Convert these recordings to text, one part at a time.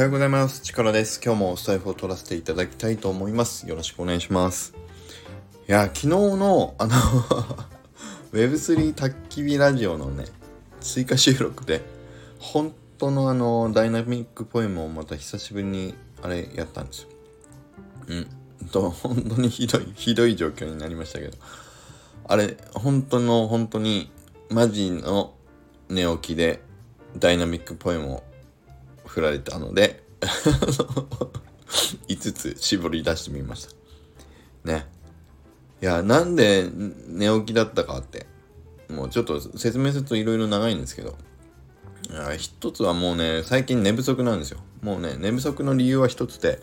はようございます。チカラです。今日もスタイフを取らせていただきたいと思います。よろしくお願いします。いや、昨日の、あの Web3 焚き火ラジオのね、追加収録で、本当のあの、ダイナミックポエムをまた久しぶりに、あれやったんですよ。うん。と、本当にひどい、ひどい状況になりましたけど、あれ、本当の、本当に、マジの寝起きで、 dynamic poem を振られたので 5つ絞り出してみました。ね。いや、なんで寝起きだったかって、もうちょっと説明するといろいろ長いんですけど、一つはもうね、最近寝不足なんですよ。もうね、寝不足の理由は一つで、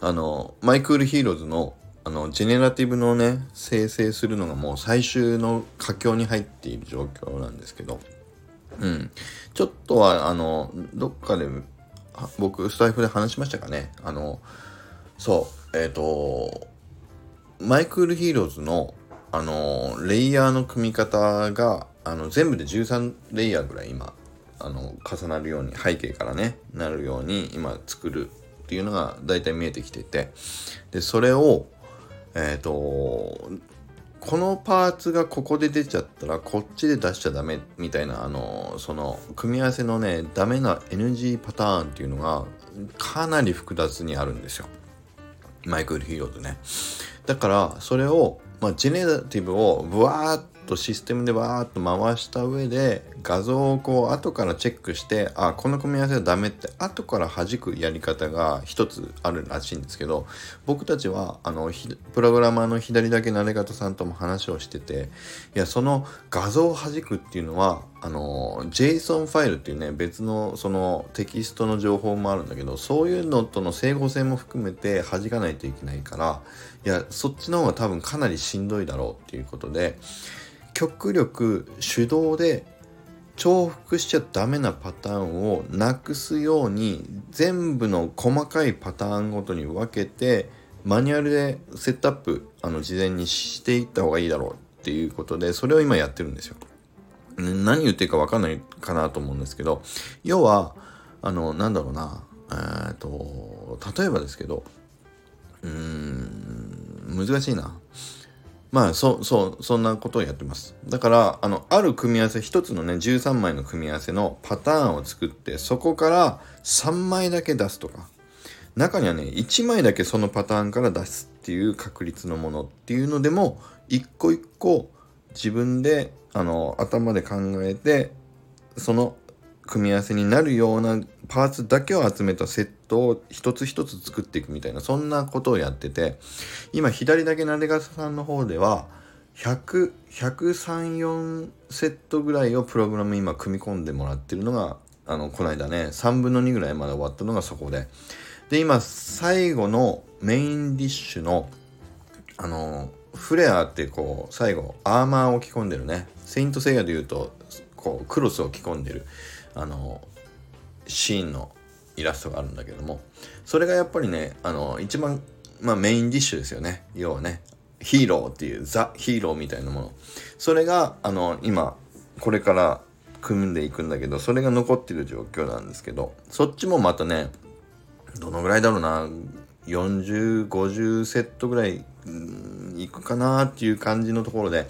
あの、 My Cool Heroes の、あの、 generative のね、生成するのがもう最終の佳境に入っている状況なんですけど、うん。ちょっとは、あの、どっかで、僕、スタイフで話しましたかね。あの、そう、えっ、ー、と、 My Cool Heroes の、あの、レイヤーの組み方が、あの、全部で13レイヤーぐらい今、あの、重なるように、背景からね、なるように今作るっていうのが大体見えてきてて、で、それを、えっ、ー、と、このパーツがここで出ちゃったらこっちで出しちゃダメみたいなあのその組み合わせのねダメな NG パターンっていうのがかなり複雑にあるんですよ。マイクルヒーローズね。だからそれをまあジェネラティブをブワーッとシステムでバーッと回した上で画像をこう後からチェックしてあこの組み合わせはダメって後から弾くやり方が一つあるらしいんですけど僕たちはあのプログラマーの左だけなれ方さんとも話をしてていやその画像を弾くっていうのはあの JSON ファイルっていうね別のそのテキストの情報もあるんだけどそういうのとの整合性も含めて弾かないといけないからいやそっちの方が多分かなりしんどいだろうっていうことで極力手動で重複しちゃダメなパターンをなくすように全部の細かいパターンごとに分けてマニュアルでセットアップあの事前にしていった方がいいだろうっていうことでそれを今やってるんですよ。何言ってるか分かんないかなと思うんですけど要はあのなんだろうなえっと例えばですけどうーん難しいな。まあ、そう、そう、そんなことをやってます。だから、あの、ある組み合わせ、一つのね、13枚の組み合わせのパターンを作って、そこから3枚だけ出すとか、中にはね、1枚だけそのパターンから出すっていう確率のものっていうのでも、一個一個自分で、あの、頭で考えて、その組み合わせになるようなパーツだけを集めたセットを一つ一つ作っていくみたいなそんなことをやってて今左だけなでがさんの方では100、134セットぐらいをプログラム今組み込んでもらってるのがあのこの間ね3分の2ぐらいまで終わったのがそこで。で今最後のメインディッシュのあのフレアってこう最後アーマーを着込んでるね。セイントセイヤで言うとこうクロスを着込んでる。あのシーンのイラストがあるんだけどもそれがやっぱりねあの一番、まあ、メインディッシュですよね。要はねヒーローっていうザ・ヒーローみたいなもの。それがあの今これから組んでいくんだけどそれが残ってる状況なんですけどそっちもまたねどのぐらいだろうな4050セットぐらいいくかなっていう感じのところで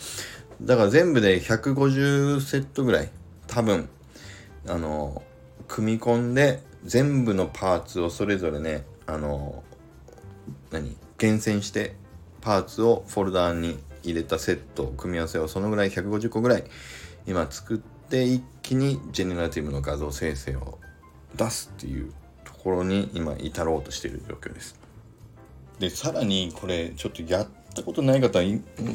だから全部で150セットぐらい多分あの組み込んで全部のパーツをそれぞれねあの何厳選してパーツをフォルダーに入れたセット組み合わせをそのぐらい150個ぐらい今作って一気にジェネラティブの画像生成を出すっていうところに今至ろうとしている状況です。でさらにこれちょっとやっったことない方は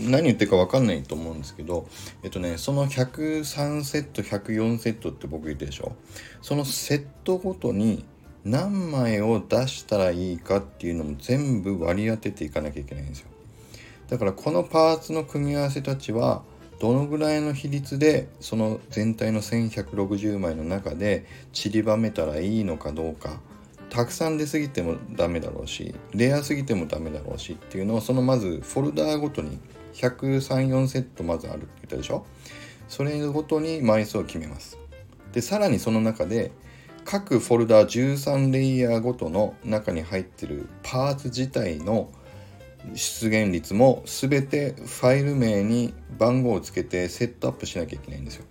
何言ってるか分かんないと思うんですけどえっとねその103セット104セットって僕言ってでしょ。そのセットごとに何枚を出したらいいかっていうのも全部割り当てていかなきゃいけないんですよ。だからこのパーツの組み合わせたちはどのぐらいの比率でその全体の1160枚の中で散りばめたらいいのかどうか。たくさん出過ぎてもダメだろうしレアすぎてもダメだろうしっていうのをそのまずフォルダーごとに1034セットまずあるって言ったでしょ？それごとに枚数を決めます。でさらにその中で各フォルダ13レイヤーごとの中に入ってるパーツ自体の出現率も全てファイル名に番号をつけてセットアップしなきゃいけないんですよ。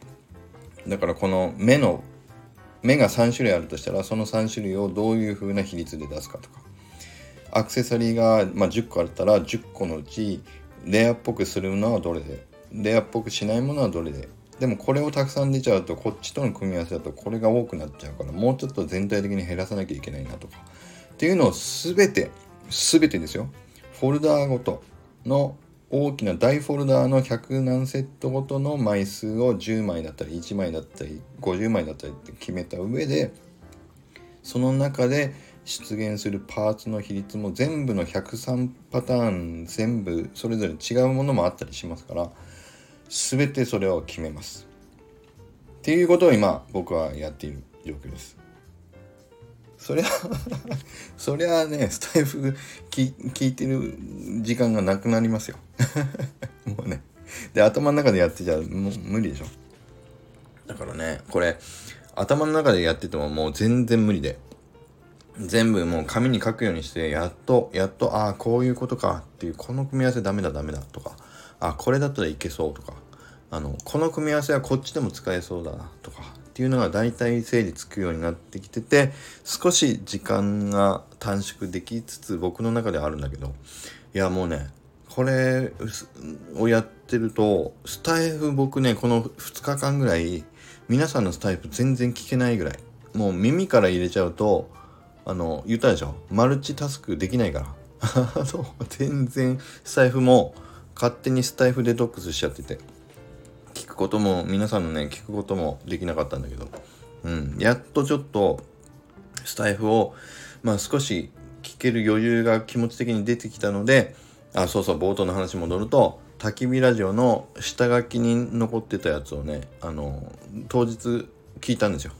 だからこの目の目が3種類あるとしたらその3種類をどういう風な比率で出すかとか。アクセサリーが、まあ、10個あったら10個のうちレアっぽくするのはどれでレアっぽくしないものはどれで。でもこれをたくさん出ちゃうとこっちとの組み合わせだとこれが多くなっちゃうからもうちょっと全体的に減らさなきゃいけないなとか。っていうのを全て全てですよ。フォルダーごとの大きな大フォルダーの100何セットごとの枚数を10枚だったり1枚だったり50枚だったりって決めた上でその中で出現するパーツの比率も全部の103パターン全部それぞれ違うものもあったりしますから全てそれを決めます。っていうことを今僕はやっている状況です。そりゃ そりゃねスタイフ聞いてる時間がなくなりますよ。もうね。で頭の中でやってちゃもう無理でしょ。だからねこれ頭の中でやっててももう全然無理で。全部もう紙に書くようにしてやっとやっとああこういうことか。っていうこの組み合わせダメだダメだとか。あこれだったらいけそうとか。あのこの組み合わせはこっちでも使えそうだなとか。っていうのが大体整理つくようになってきてて少し時間が短縮できつつ僕の中ではあるんだけどいやもうねこれをやってるとスタイフ僕ねこの2日間ぐらい皆さんのスタイフ全然聞けないぐらいもう耳から入れちゃうとあの言ったでしょ？マルチタスクできないから。全然スタイフも勝手にスタイフデトックスしちゃってて。ことも皆さんのね聞くこともできなかったんだけど。うん。やっとちょっとスタイフをまあ少し聞ける余裕が気持ち的に出てきたのであそうそう冒頭の話戻ると焚き火ラジオの下書きに残ってたやつをねあの当日聞いたんですよ。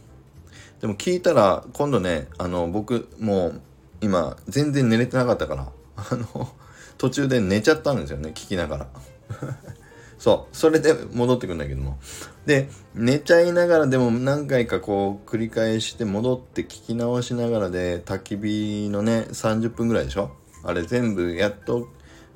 でも聞いたら今度ねあの僕もう今全然寝れてなかったからあの途中で寝ちゃったんですよね聞きながら。そう。それで戻ってくんだけども。で寝ちゃいながらでも何回かこう繰り返して戻って聞き直しながらで焚き火のね30分ぐらいでしょ？あれ全部やっと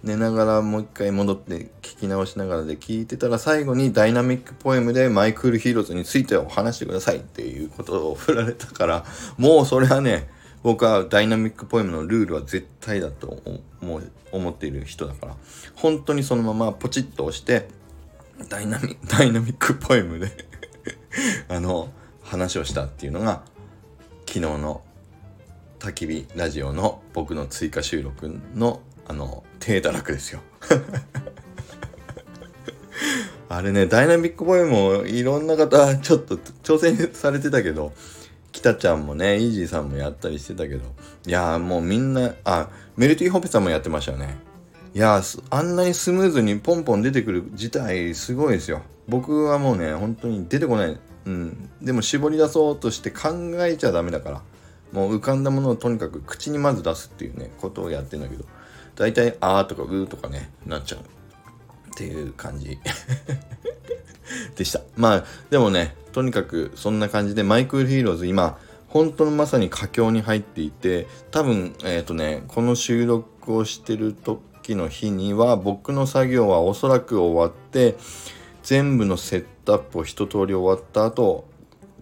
寝ながらもう一回戻って聞き直しながらで聞いてたら最後に dynamic poem で My Cool Heroes についてを話してくださいっていうことを振られたからもうそれはね僕はダイナミックポエムのルールは絶対だと思う思っている人だから。本当にそのままポチッと押してダイナミ ダイナミックポエムで あの話をしたっていうのが昨日の焚き火ラジオの僕の追加収録のあの低堕落ですよ。あれねダイナミックポエムをいろんな方ちょっと挑戦されてたけど北ちゃんもね、イージーさんもやったりしてたけど、いやーもうみんな、あ、メルティーホペさんもやってましたよね。いやー、あんなにスムーズにポンポン出てくる自体すごいですよ。僕はもうね、本当に出てこない。うん。でも絞り出そうとして考えちゃダメだから。もう浮かんだものをとにかく口にまず出すっていうね、ことをやってんだけど、大体、あーとかうーとかね、なっちゃう。っていう感じ でした。まあ、でもね、とにかくそんな感じで My Cool Heroes 今本当のまさに佳境に入っていて多分えっ、ー、とねこの収録をしてる時の日には僕の作業はおそらく終わって全部のセットアップを一通り終わった後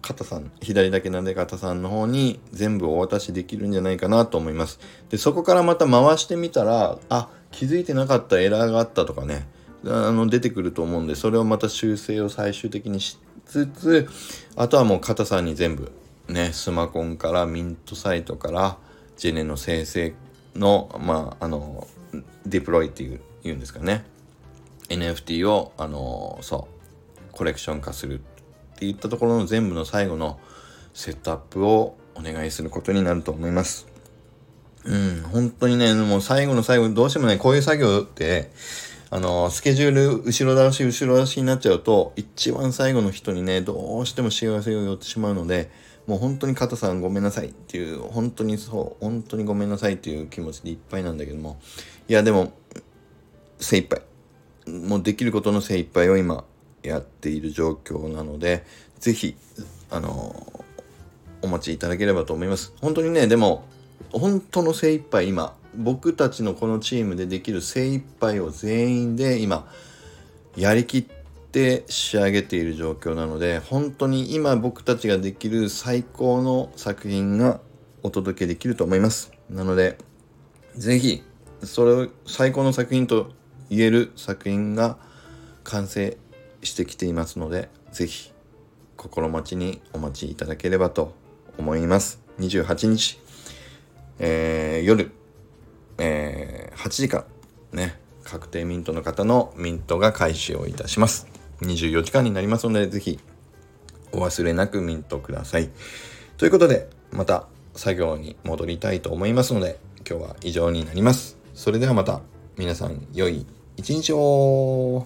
肩さん左だけなんで肩さんの方に全部お渡しできるんじゃないかなと思いますでそこからまた回してみたらあ気づいてなかったエラーがあったとかねあの出てくると思うんでそれをまた修正を最終的にしつつあとはもう肩さんに全部ねスマコンからミントサイトからジェネの生成のまああのデプロイっていう言うんですかね NFT をあのそうコレクション化するっていったところの全部の最後のセットアップをお願いすることになると思います。うん、本当にね、もう最後の最後、どうしてもね、こういう作業って、あの、スケジュール後ろ倒し後ろ倒しになっちゃうと、一番最後の人にね、どうしても幸せを寄ってしまうので、もう本当に加藤さんごめんなさいっていう、本当にそう、本当にごめんなさいっていう気持ちでいっぱいなんだけども、いやでも、精一杯。もうできることの精一杯を今やっている状況なので、ぜひ、あの、お待ちいただければと思います。本当にね、でも、本当の精一杯今、僕たちのこのチームでできる精一杯を全員で今、やりきって仕上げている状況なので、本当に今僕たちができる最高の作品がお届けできると思います。なので、ぜひ、それを最高の作品と言える作品が完成してきていますので、ぜひ心待ちにお待ちいただければと思います。28日、えー、夜、えー、8時間ね、確定ミントの方のミントが開始をいたします。24時間になりますので、是非お忘れなくミントください。ということで、また作業に戻りたいと思いますので、今日は以上になります。それではまた皆さん良い一日を